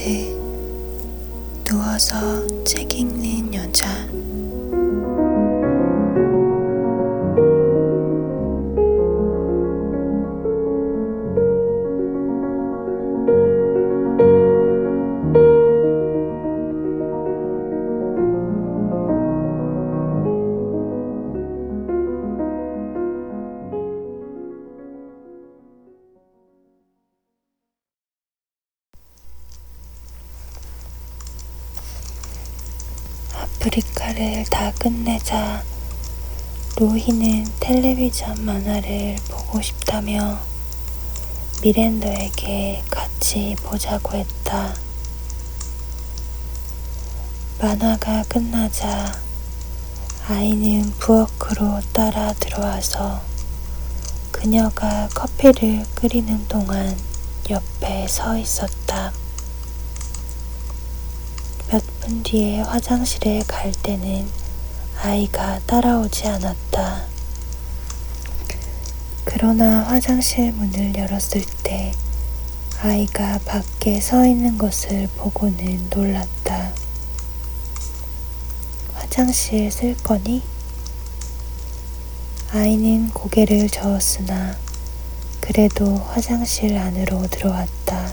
듯 누워서 책 읽는 여자. 로히는 텔레비전 만화를 보고 싶다며 미랜더에게 같이 보자고 했다. 만화가 끝나자 아이는 부엌으로 따라 들어와서 그녀가 커피를 끓이는 동안 옆에 서 있었다. 몇 분 뒤에 화장실에 갈 때는 아이가 따라오지 않았다. 그러나 화장실 문을 열었을 때 아이가 밖에 서 있는 것을 보고는 놀랐다. 화장실 쓸 거니? 아이는 고개를 저었으나 그래도 화장실 안으로 들어왔다.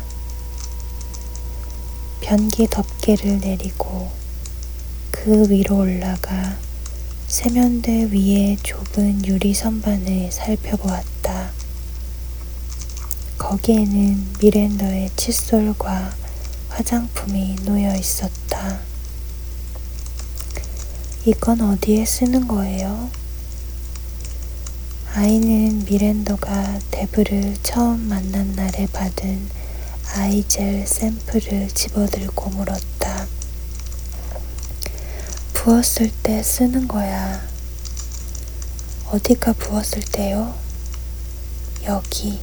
변기 덮개를 내리고 그 위로 올라가 세면대 위에 좁은 유리 선반을 살펴보았다. 거기에는 미랜더의 칫솔과 화장품이 놓여 있었다. 이건 어디에 쓰는 거예요? 아이는 미랜더가 데브를 처음 만난 날에 받은 아이젤 샘플을 집어들고 물었다. 부었을 때 쓰는 거야. 어디가 부었을 때요? 여기.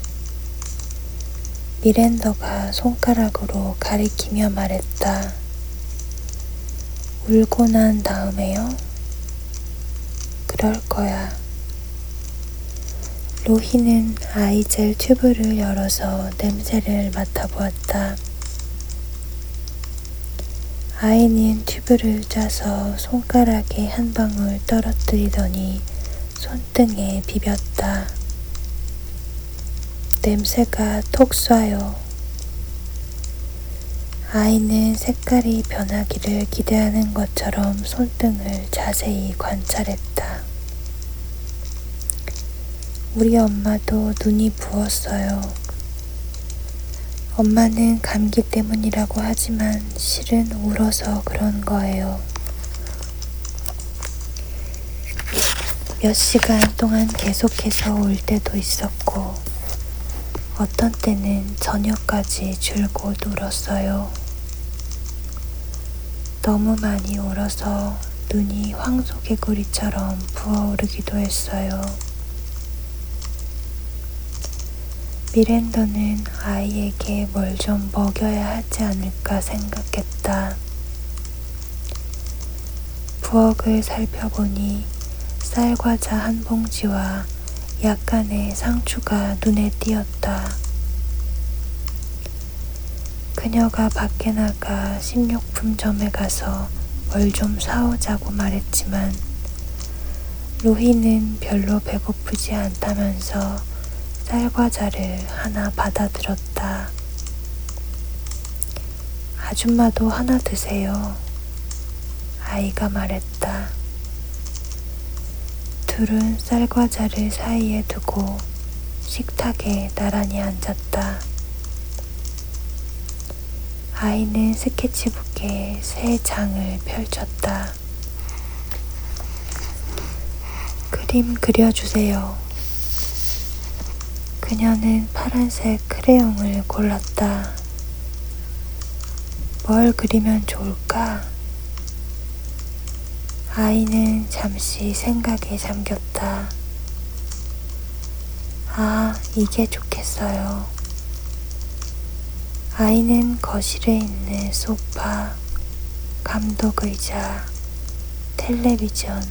미랜더가 손가락으로 가리키며 말했다. 울고 난 다음에요? 그럴 거야. 로히는 아이젤 튜브를 열어서 냄새를 맡아보았다. 아이는 튜브를 짜서 손가락에 한 방울 떨어뜨리더니 손등에 비볐다. 냄새가 톡 쏴요. 아이는 색깔이 변하기를 기대하는 것처럼 손등을 자세히 관찰했다. 우리 엄마도 눈이 부었어요. 엄마는 감기 때문이라고 하지만 실은 울어서 그런 거예요. 몇 시간 동안 계속해서 울 때도 있었고, 어떤 때는 저녁까지 줄곧 울었어요. 너무 많이 울어서 눈이 황소개구리처럼 부어오르기도 했어요. 미랜더는 아이에게 뭘 좀 먹여야 하지 않을까 생각했다. 부엌을 살펴보니 쌀과자 한 봉지와 약간의 상추가 눈에 띄었다. 그녀가 밖에 나가 식료품점에 가서 뭘 좀 사오자고 말했지만 로히는 별로 배고프지 않다면서 쌀과자를 하나 받아들었다. 아줌마도 하나 드세요. 아이가 말했다. 둘은 쌀과자를 사이에 두고 식탁에 나란히 앉았다. 아이는 스케치북에 새 장을 펼쳤다. 그림 그려주세요. 그녀는 파란색 크레용을 골랐다. 뭘 그리면 좋을까? 아이는 잠시 생각에 잠겼다. 아, 이게 좋겠어요. 아이는 거실에 있는 소파, 감독 의자, 텔레비전,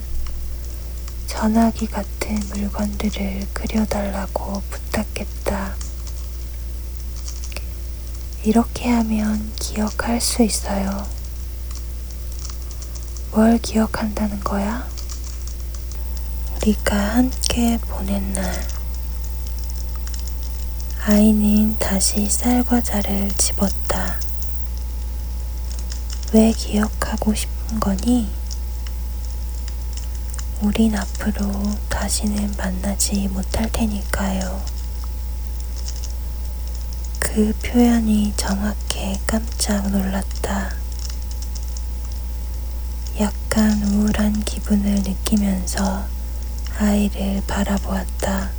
전화기 같은 물건들을 그려달라고 부탁했다. 이렇게 하면 기억할 수 있어요. 뭘 기억한다는 거야? 우리가 함께 보낸 날. 아이는 다시 쌀과자를 집었다. 왜 기억하고 싶은 거니? 우린 앞으로 다시는 만나지 못할 테니까요. 그 표현이 정확해 깜짝 놀랐다. 약간 우울한 기분을 느끼면서 아이를 바라보았다.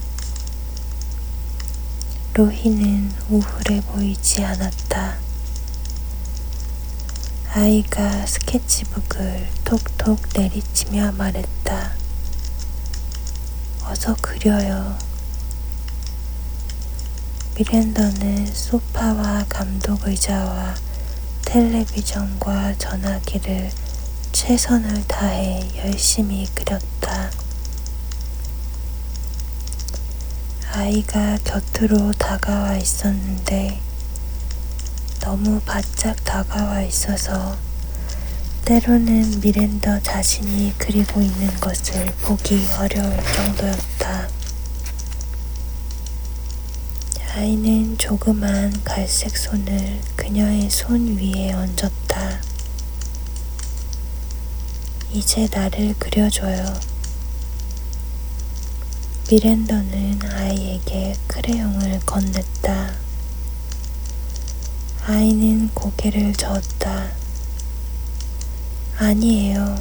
로히는 우울해 보이지 않았다. 아이가 스케치북을 톡톡 내리치며 말했다. 어서 그려요. 미랜더는 소파와 감독 의자와 텔레비전과 전화기를 최선을 다해 열심히 그렸다. 아이가 곁으로 다가와 있었는데 너무 바짝 다가와 있어서 때로는 미랜더 자신이 그리고 있는 것을 보기 어려울 정도였다. 아이는 조그만 갈색 손을 그녀의 손 위에 얹었다. 이제 나를 그려줘요. 미랜더는 아이에게 크레용을 건넸다. 아이는 고개를 저었다. 아니에요.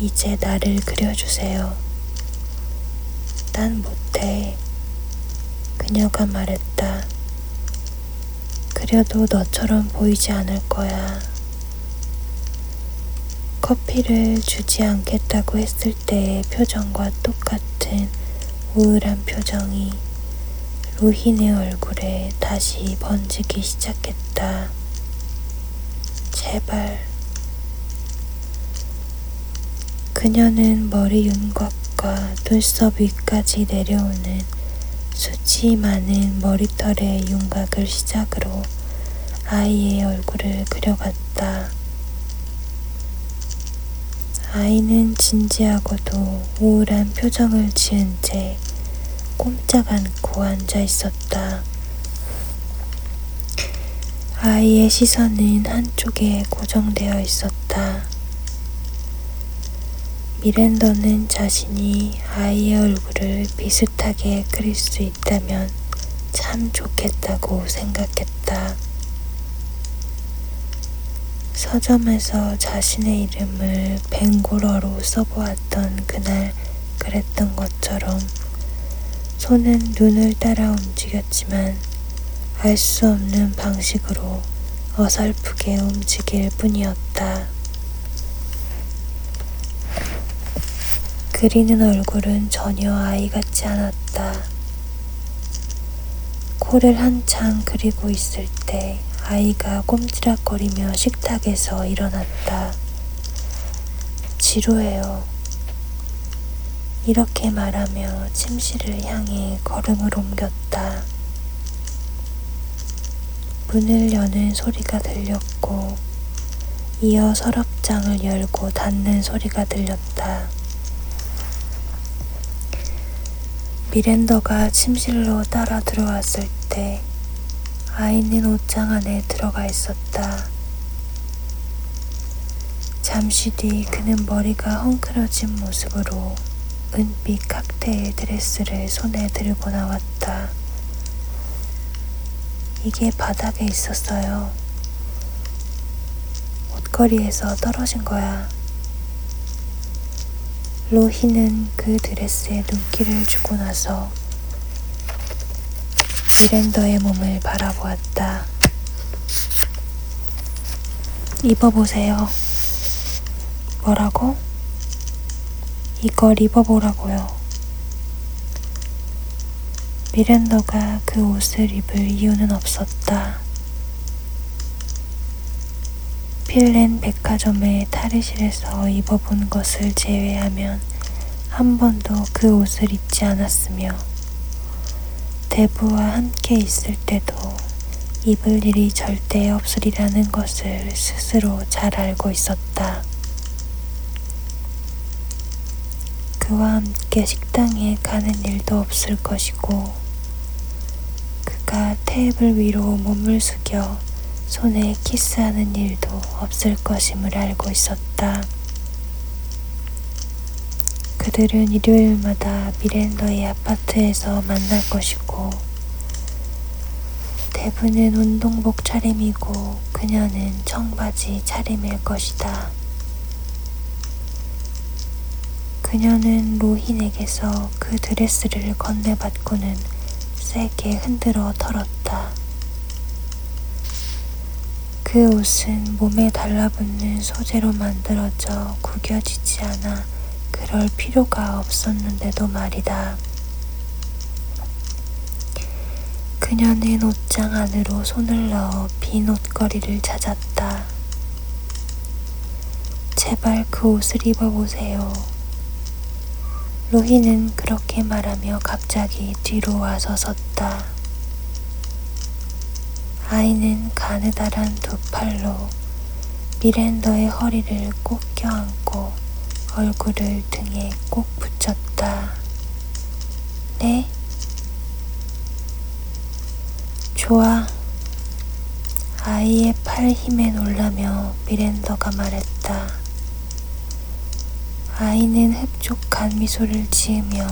이제 나를 그려주세요. 난 못해. 그녀가 말했다. 그려도 너처럼 보이지 않을 거야. 커피를 주지 않겠다고 했을 때의 표정과 똑같은 우울한 표정이 루힌의 얼굴에 다시 번지기 시작했다. 제발. 그녀는 머리 윤곽과 눈썹 위까지 내려오는 수치 많은 머리털의 윤곽을 시작으로 아이의 얼굴을 그려갔다. 아이는 진지하고도 우울한 표정을 지은 채 꼼짝 않고 앉아 있었다. 아이의 시선은 한쪽에 고정되어 있었다. 미랜더는 자신이 아이의 얼굴을 비슷하게 그릴 수 있다면 참 좋겠다고 생각했다. 서점에서 자신의 이름을 벵고러로 써보았던 그날 그랬던 것처럼 손은 눈을 따라 움직였지만 알 수 없는 방식으로 어설프게 움직일 뿐이었다. 그리는 얼굴은 전혀 아이 같지 않았다. 코를 한창 그리고 있을 때 아이가 꼼지락거리며 식탁에서 일어났다. 지루해요. 이렇게 말하며 침실을 향해 걸음을 옮겼다. 문을 여는 소리가 들렸고, 이어 서랍장을 열고 닫는 소리가 들렸다. 미랜더가 침실로 따라 들어왔을 때 아이는 옷장 안에 들어가 있었다. 잠시 뒤 그는 머리가 헝클어진 모습으로 은빛 칵테일 드레스를 손에 들고 나왔다. 이게 바닥에 있었어요. 옷걸이에서 떨어진 거야. 로히는 그 드레스에 눈길을 주고 나서 미랜더의 몸을 바라보았다. 입어보세요. 뭐라고? 이걸 입어보라고요. 미랜더가 그 옷을 입을 이유는 없었다. 필렌 백화점의 탈의실에서 입어본 것을 제외하면 한 번도 그 옷을 입지 않았으며 대부와 함께 있을 때도 입을 일이 절대 없으리라는 것을 스스로 잘 알고 있었다. 그와 함께 식당에 가는 일도 없을 것이고, 그가 테이블 위로 몸을 숙여 손에 키스하는 일도 없을 것임을 알고 있었다. 그들은 일요일마다 미랜더의 아파트에서 만날 것이고, 대부는 운동복 차림이고 그녀는 청바지 차림일 것이다. 그녀는 로힌에게서 그 드레스를 건네받고는 세게 흔들어 털었다. 그 옷은 몸에 달라붙는 소재로 만들어져 구겨지지 않아 그럴 필요가 없었는데도 말이다. 그녀는 옷장 안으로 손을 넣어 빈 옷걸이를 찾았다. 제발 그 옷을 입어보세요. 로히는 그렇게 말하며 갑자기 뒤로 와서 섰다. 아이는 가느다란 두 팔로 미랜더의 허리를 꼭 껴안고 얼굴을 등에 꼭 붙였다. 네? 좋아. 아이의 팔 힘에 놀라며 미랜더가 말했다. 아이는 흡족한 미소를 지으며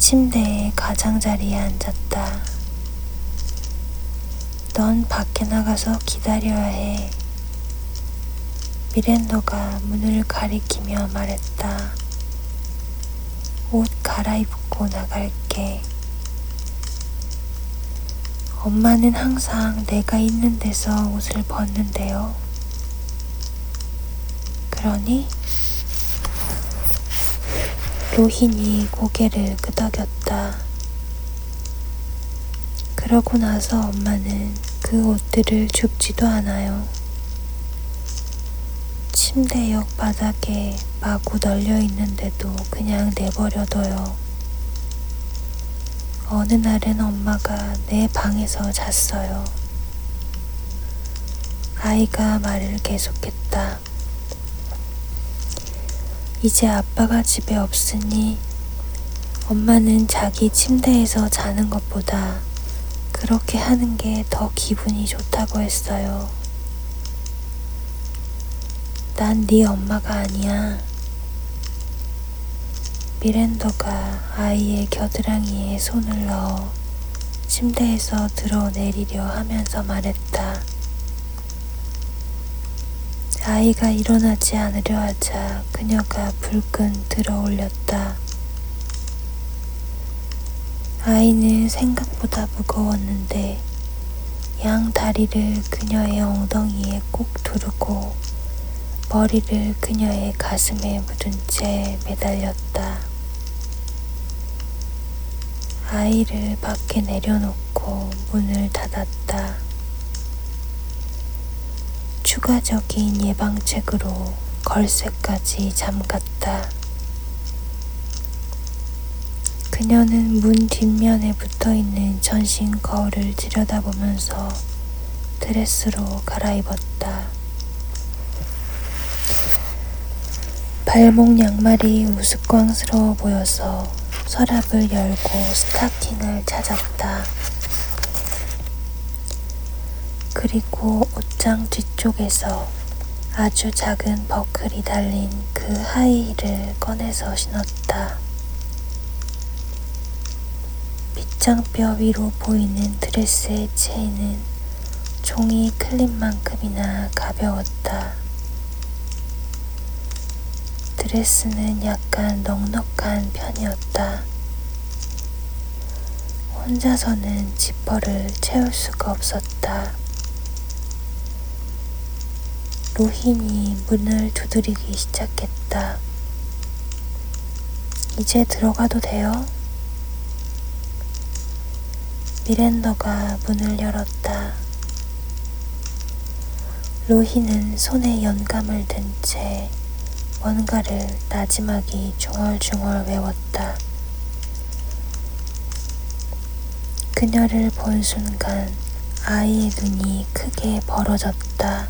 침대의 가장자리에 앉았다. 넌 밖에 나가서 기다려야 해. 미랜더가 문을 가리키며 말했다. 옷 갈아입고 나갈게. 엄마는 항상 내가 있는 데서 옷을 벗는데요. 그러니? 로힌이 고개를 끄덕였다. 그러고 나서 엄마는 그 옷들을 줍지도 않아요. 침대 옆 바닥에 마구 널려 있는데도 그냥 내버려둬요. 어느 날은 엄마가 내 방에서 잤어요. 아이가 말을 계속했다. 이제 아빠가 집에 없으니 엄마는 자기 침대에서 자는 것보다 그렇게 하는 게 더 기분이 좋다고 했어요. 난 네 엄마가 아니야. 미랜더가 아이의 겨드랑이에 손을 넣어 침대에서 드러내리려 하면서 말했다. 아이가 일어나지 않으려 하자 그녀가 불끈 들어 올렸다. 아이는 생각보다 무거웠는데 양 다리를 그녀의 엉덩이에 꼭 두르고 머리를 그녀의 가슴에 묻은 채 매달렸다. 아이를 밖에 내려놓고 문을 닫았다. 추가적인 예방책으로 걸쇠까지 잠갔다. 그녀는 문 뒷면에 붙어 있는 전신 거울을 들여다보면서 드레스로 갈아입었다. 발목 양말이 우스꽝스러워 보여서 서랍을 열고 스타킹을 찾았다. 그리고 옷장 뒤쪽에서 아주 작은 버클이 달린 그 하이힐을 꺼내서 신었다. 빗장뼈 위로 보이는 드레스의 체인은 종이 클립만큼이나 가벼웠다. 드레스는 약간 넉넉한 편이었다. 혼자서는 지퍼를 채울 수가 없었다. 로힌이 문을 두드리기 시작했다. 이제 들어가도 돼요? 미랜더가 문을 열었다. 로히는 손에 연감을 든 채 뭔가를 나지막이 중얼중얼 외웠다. 그녀를 본 순간 아이의 눈이 크게 벌어졌다.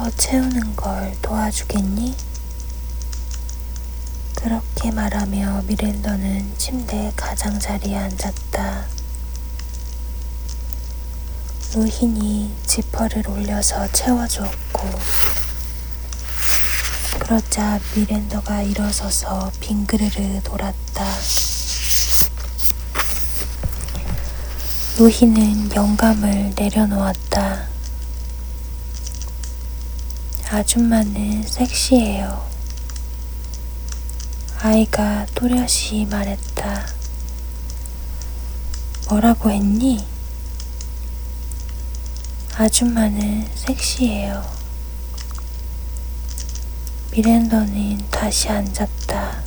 지퍼 채우는 걸 도와주겠니? 그렇게 말하며 미랜더는 침대 가장자리에 앉았다. 루힌이 지퍼를 올려서 채워주었고, 그러자 미랜더가 일어서서 빙그르르 돌았다. 루히는 영감을 내려놓았다. 아줌마는 섹시해요. 아이가 또렷이 말했다. 뭐라고 했니? 아줌마는 섹시해요. 미랜더는 다시 앉았다.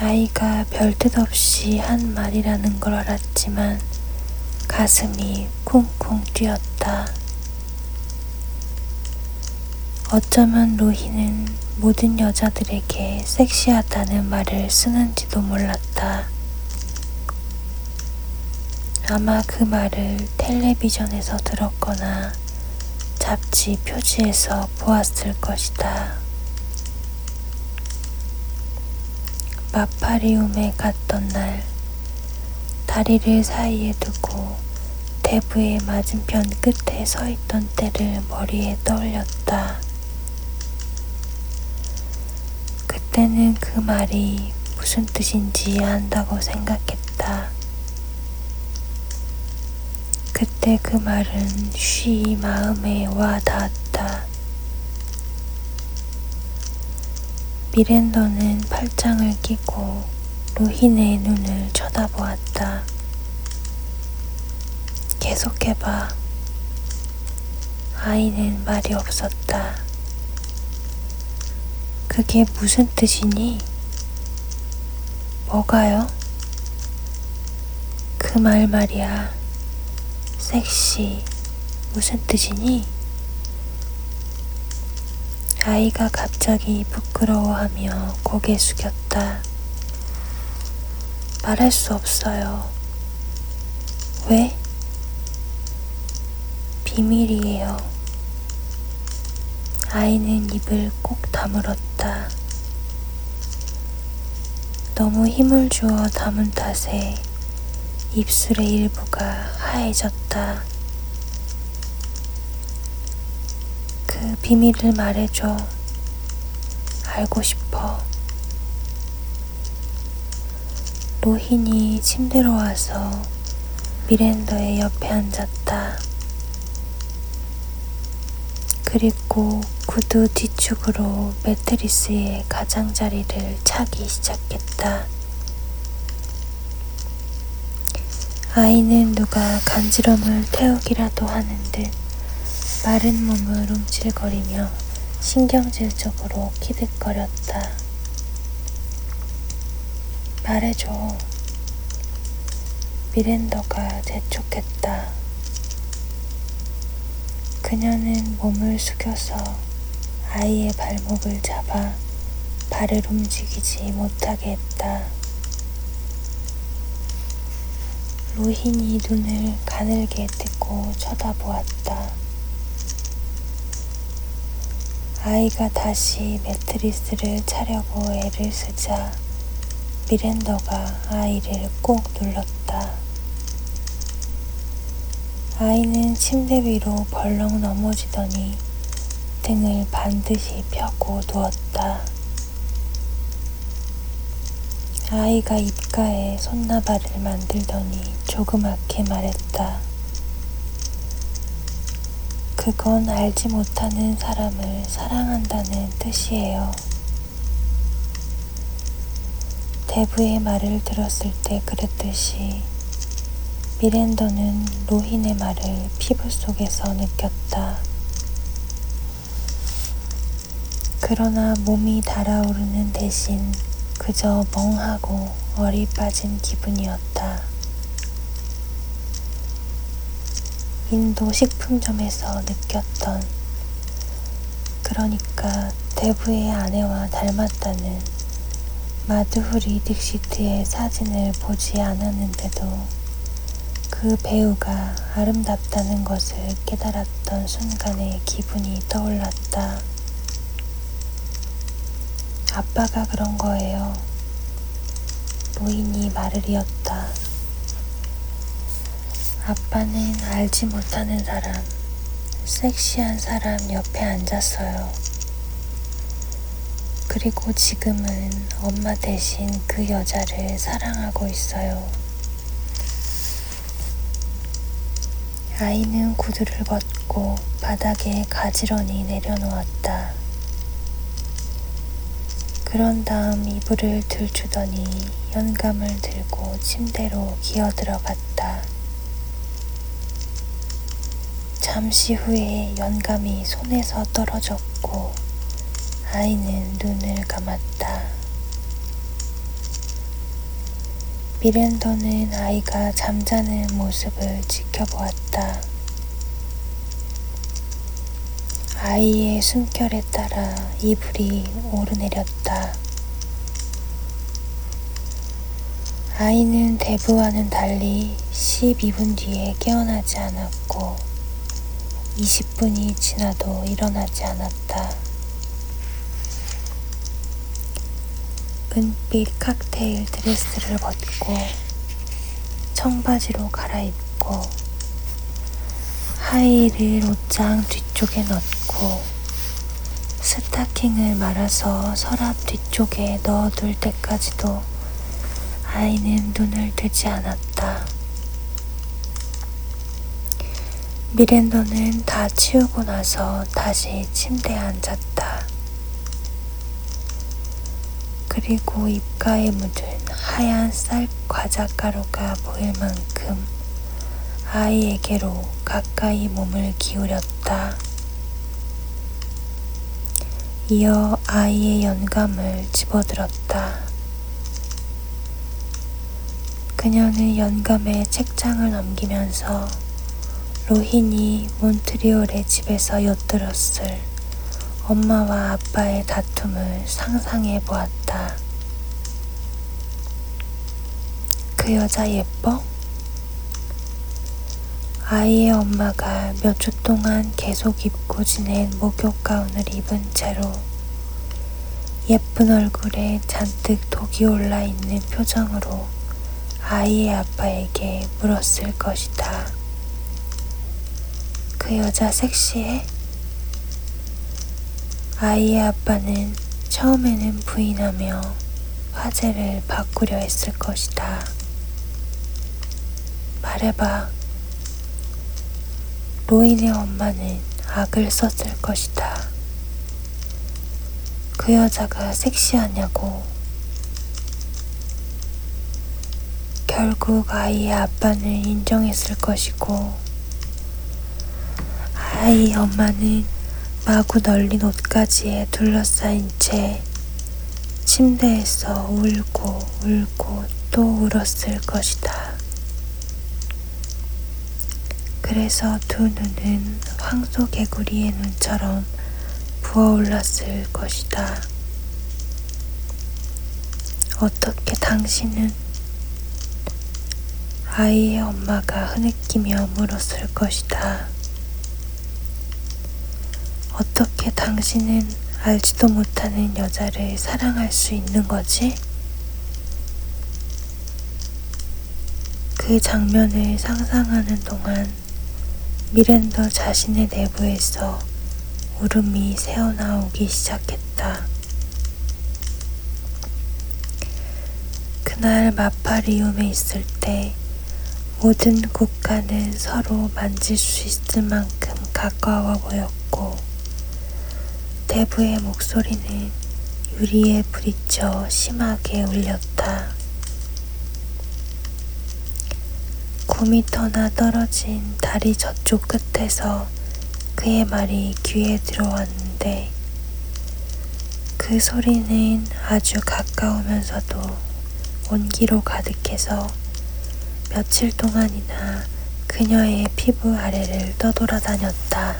아이가 별뜻 없이 한 말이라는 걸 알았지만 가슴이 쿵쿵 뛰었다. 어쩌면 로히는 모든 여자들에게 섹시하다는 말을 쓰는지도 몰랐다. 아마 그 말을 텔레비전에서 들었거나 잡지 표지에서 보았을 것이다. 마파리움에 갔던 날, 다리를 사이에 두고 대부의 맞은편 끝에 서 있던 때를 머리에 떠올렸다. 그때는 그 말이 무슨 뜻인지 안다고 생각했다. 그때 그 말은 쉬 마음에 와 닿았다. 미랜더는 팔짱을 끼고 로힌의 눈을 쳐다보았다. 계속해봐. 아이는 말이 없었다. 그게 무슨 뜻이니? 뭐가요? 그 말 말이야. 섹시. 무슨 뜻이니? 아이가 갑자기 부끄러워하며 고개 숙였다. 말할 수 없어요. 왜? 비밀이에요. 아이는 입을 꼭 다물었다. 너무 힘을 주어 담은 탓에 입술의 일부가 하얘졌다. 그 비밀을 말해줘. 알고 싶어. 로힌이 침대로 와서 미랜더의 옆에 앉았다. 그리고 구두 뒤축으로 매트리스의 가장자리를 차기 시작했다. 아이는 누가 간지럼을 태우기라도 하는 듯 마른 몸을 움찔거리며 신경질적으로 키득거렸다. 말해줘. 미랜더가 재촉했다. 그녀는 몸을 숙여서 아이의 발목을 잡아 발을 움직이지 못하게 했다. 로힌이 눈을 가늘게 뜨고 쳐다보았다. 아이가 다시 매트리스를 차려고 애를 쓰자 미랜더가 아이를 꼭 눌렀다. 아이는 침대 위로 벌렁 넘어지더니 등을 반드시 펴고 누웠다. 아이가 입가에 손나발을 만들더니 조그맣게 말했다. 그건 알지 못하는 사람을 사랑한다는 뜻이에요. 대부의 말을 들었을 때 그랬듯이 미랜더는 로힌의 말을 피부 속에서 느꼈다. 그러나 몸이 달아오르는 대신 그저 멍하고 어리 빠진 기분이었다. 인도 식품점에서 느꼈던 그러니까 대부의 아내와 닮았다는 마드후리 딕시트의 사진을 보지 않았는데도 그 배우가 아름답다는 것을 깨달았던 순간에 기분이 떠올랐다. 아빠가 그런 거예요. 노인이 말을 이었다. 아빠는 알지 못하는 사람, 섹시한 사람 옆에 앉았어요. 그리고 지금은 엄마 대신 그 여자를 사랑하고 있어요. 아이는 구두를 벗고 바닥에 가지런히 내려놓았다. 그런 다음 이불을 들추더니 연감을 들고 침대로 기어 들어갔다. 잠시 후에 연감이 손에서 떨어졌고 아이는 눈을 감았다. 미랜더는 아이가 잠자는 모습을 지켜보았다. 아이의 숨결에 따라 이불이 오르내렸다. 아이는 대부와는 달리 12분 뒤에 깨어나지 않았고 20분이 지나도 일어나지 않았다. 은빛 칵테일 드레스를 벗고 청바지로 갈아입고 하이힐을 옷장 뒤쪽에 넣고 스타킹을 말아서 서랍 뒤쪽에 넣어둘 때까지도 아이는 눈을 뜨지 않았다. 미랜더는 다 치우고 나서 다시 침대에 앉았다. 그리고 입가에 묻은 하얀 쌀 과자 가루가 보일 만큼 아이에게로 가까이 몸을 기울였다. 이어 아이의 연감을 집어들었다. 그녀는 연감에 책장을 넘기면서 로힌이 몬트리올의 집에서 엿들었을 엄마와 아빠의 다툼을 상상해 보았다. 그 여자 예뻐? 아이의 엄마가 몇 주 동안 계속 입고 지낸 목욕 가운을 입은 채로 예쁜 얼굴에 잔뜩 독이 올라 있는 표정으로 아이의 아빠에게 물었을 것이다. 그 여자 섹시해? 아이의 아빠는 처음에는 부인하며 화제를 바꾸려 했을 것이다. 말해봐. 로인의 엄마는 악을 썼을 것이다. 그 여자가 섹시하냐고. 결국 아이의 아빠는 인정했을 것이고, 아이 엄마는 마구 널린 옷가지에 둘러싸인 채 침대에서 울고 울고 또 울었을 것이다. 그래서 두 눈은 황소 개구리의 눈처럼 부어올랐을 것이다. 어떻게 당신은 아이의 엄마가 흐느끼며 물었을 것이다. 어떻게 당신은 알지도 못하는 여자를 사랑할 수 있는 거지? 그 장면을 상상하는 동안 미랜더 자신의 내부에서 울음이 새어나오기 시작했다. 그날 마파리움에 있을 때 모든 국가는 서로 만질 수 있을 만큼 가까워 보였고 대부의 목소리는 유리에 부딪혀 심하게 울렸다. 9미터나 떨어진 다리 저쪽 끝에서 그의 말이 귀에 들어왔는데 그 소리는 아주 가까우면서도 온기로 가득해서 며칠 동안이나 그녀의 피부 아래를 떠돌아다녔다.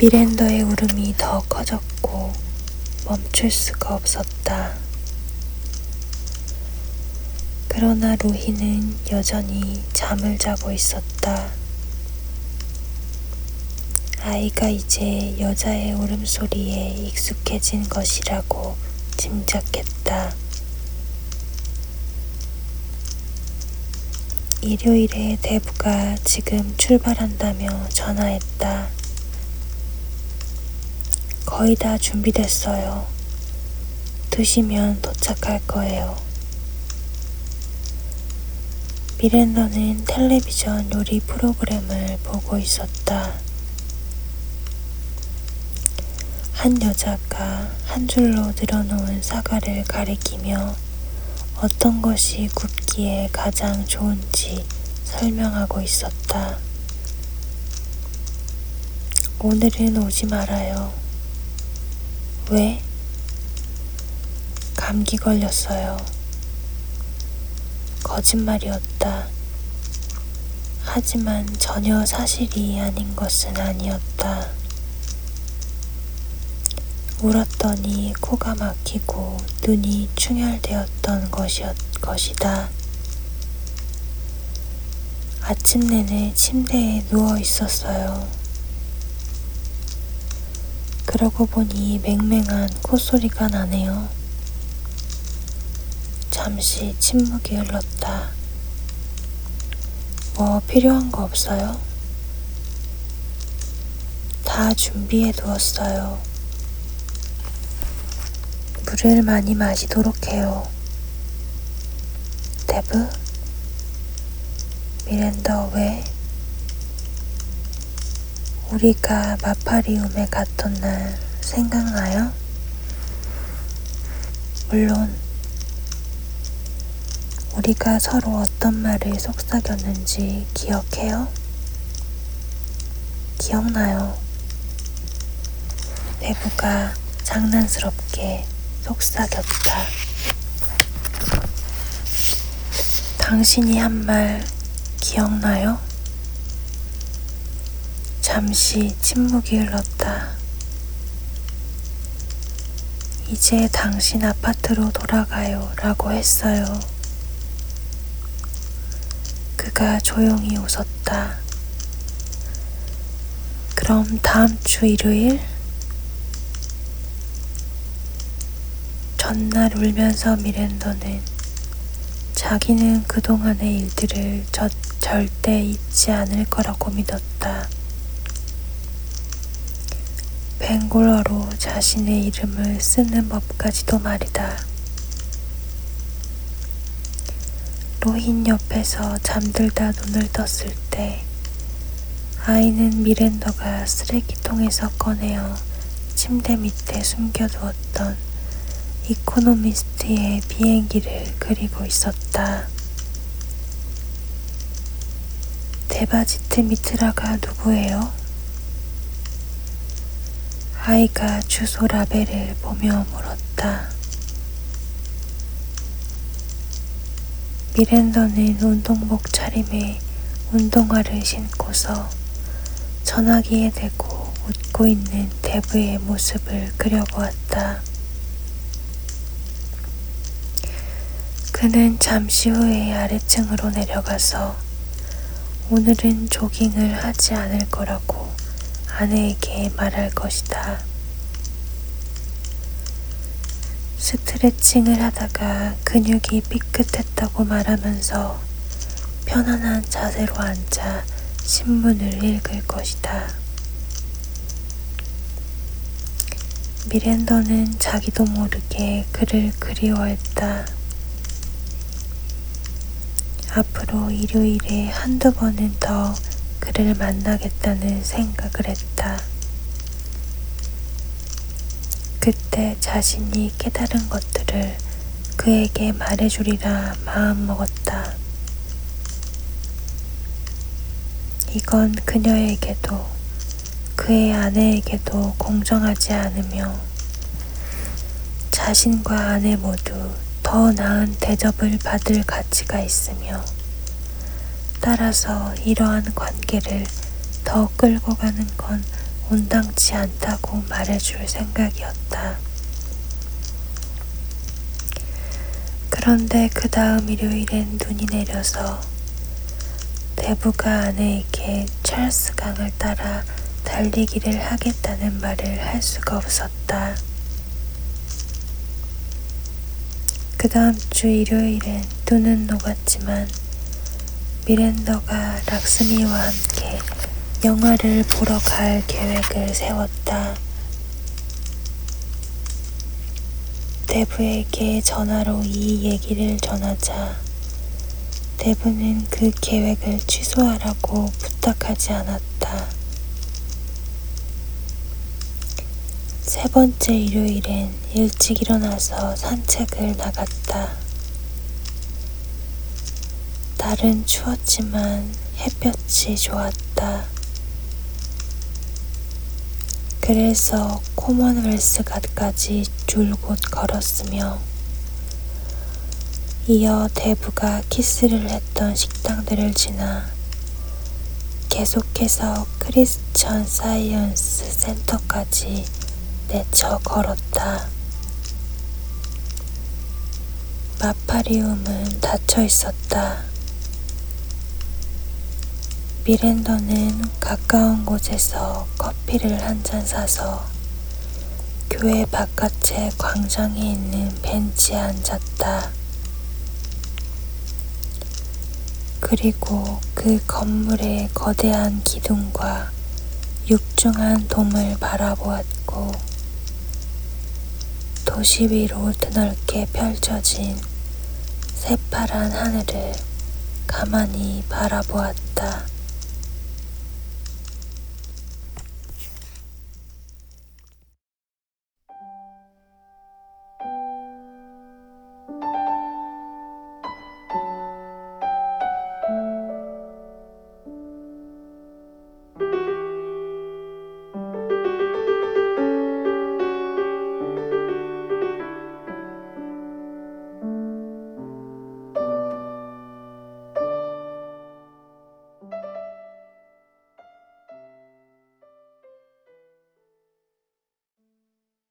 미랜더의 울음이 더 커졌고 멈출 수가 없었다. 그러나 로히는 여전히 잠을 자고 있었다. 아이가 이제 여자의 울음소리에 익숙해진 것이라고 짐작했다. 일요일에 대부가 지금 출발한다며 전화했다. 거의 다 준비됐어요. 2시면 도착할 거예요. 미랜더는 텔레비전 요리 프로그램을 보고 있었다. 한 여자가 한 줄로 늘어놓은 사과를 가리키며 어떤 것이 굽기에 가장 좋은지 설명하고 있었다. 오늘은 오지 말아요. 왜? 감기 걸렸어요. 거짓말이었다. 하지만 전혀 사실이 아닌 것은 아니었다. 울었더니 코가 막히고 눈이 충혈되었던 것이었, 것이다. 아침 내내 침대에 누워 있었어요. 그러고 보니 맹맹한 콧소리가 나네요. 잠시 침묵이 흘렀다. 뭐 필요한 거 없어요? 다 준비해 두었어요. 물을 많이 마시도록 해요. 데브? 미랜더 왜? 우리가 마파리움에 갔던 날 생각나요? 물론 우리가 서로 어떤 말을 속삭였는지 기억해요? 기억나요. 대부가 장난스럽게 속삭였다. 당신이 한 말 기억나요? 잠시 침묵이 흘렀다. 이제 당신 아파트로 돌아가요 라고 했어요. 그가 조용히 웃었다. 그럼 다음 주 일요일? 전날 울면서 미랜더는 자기는 그동안의 일들을 저, 절대 잊지 않을 거라고 믿었다. 벵골어로 자신의 이름을 쓰는 법까지도 말이다. 로힌 옆에서 잠들다 눈을 떴을 때 아이는 미랜더가 쓰레기통에서 꺼내어 침대 밑에 숨겨두었던 이코노미스트의 비행기를 그리고 있었다. 데바지트 미트라가 누구예요? 아이가 주소 라벨을 보며 물었다. 미랜더는 운동복 차림에 운동화를 신고서 전화기에 대고 웃고 있는 데브의 모습을 그려보았다. 그는 잠시 후에 아래층으로 내려가서 오늘은 조깅을 하지 않을 거라고 아내에게 말할 것이다. 스트레칭을 하다가 근육이 삐끗했다고 말하면서 편안한 자세로 앉아 신문을 읽을 것이다. 미랜더는 자기도 모르게 그를 그리워했다. 앞으로 일요일에 한두 번은 더 그를 만나겠다는 생각을 했다. 그때 자신이 깨달은 것들을 그에게 말해주리라 마음먹었다. 이건 그녀에게도 그의 아내에게도 공정하지 않으며 자신과 아내 모두 더 나은 대접을 받을 가치가 있으며 따라서 이러한 관계를 더 끌고 가는 건 온당치 않다고 말해줄 생각이었다. 그런데 그 다음 일요일엔 눈이 내려서 대부가 아내에게 찰스 강을 따라 달리기를 하겠다는 말을 할 수가 없었다. 그 다음 주 일요일엔 눈은 녹았지만 미랜더가 락스미와 함께 영화를 보러 갈 계획을 세웠다. 대부에게 전화로 이 얘기를 전하자 대부는 그 계획을 취소하라고 부탁하지 않았다. 세 번째 일요일엔 일찍 일어나서 산책을 나갔다. 날은 추웠지만 햇볕이 좋았다. 그래서 코먼웰스가까지 줄곧 걸었으며 이어 데브가 키스를 했던 식당들을 지나 계속해서 크리스천 사이언스 센터까지 내쳐 걸었다. 마파리움은 닫혀 있었다. 미랜더는 가까운 곳에서 커피를 한 잔 사서 교회 바깥의 광장에 있는 벤치에 앉았다. 그리고 그 건물의 거대한 기둥과 육중한 돔을 바라보았고 도시 위로 드넓게 펼쳐진 새파란 하늘을 가만히 바라보았다.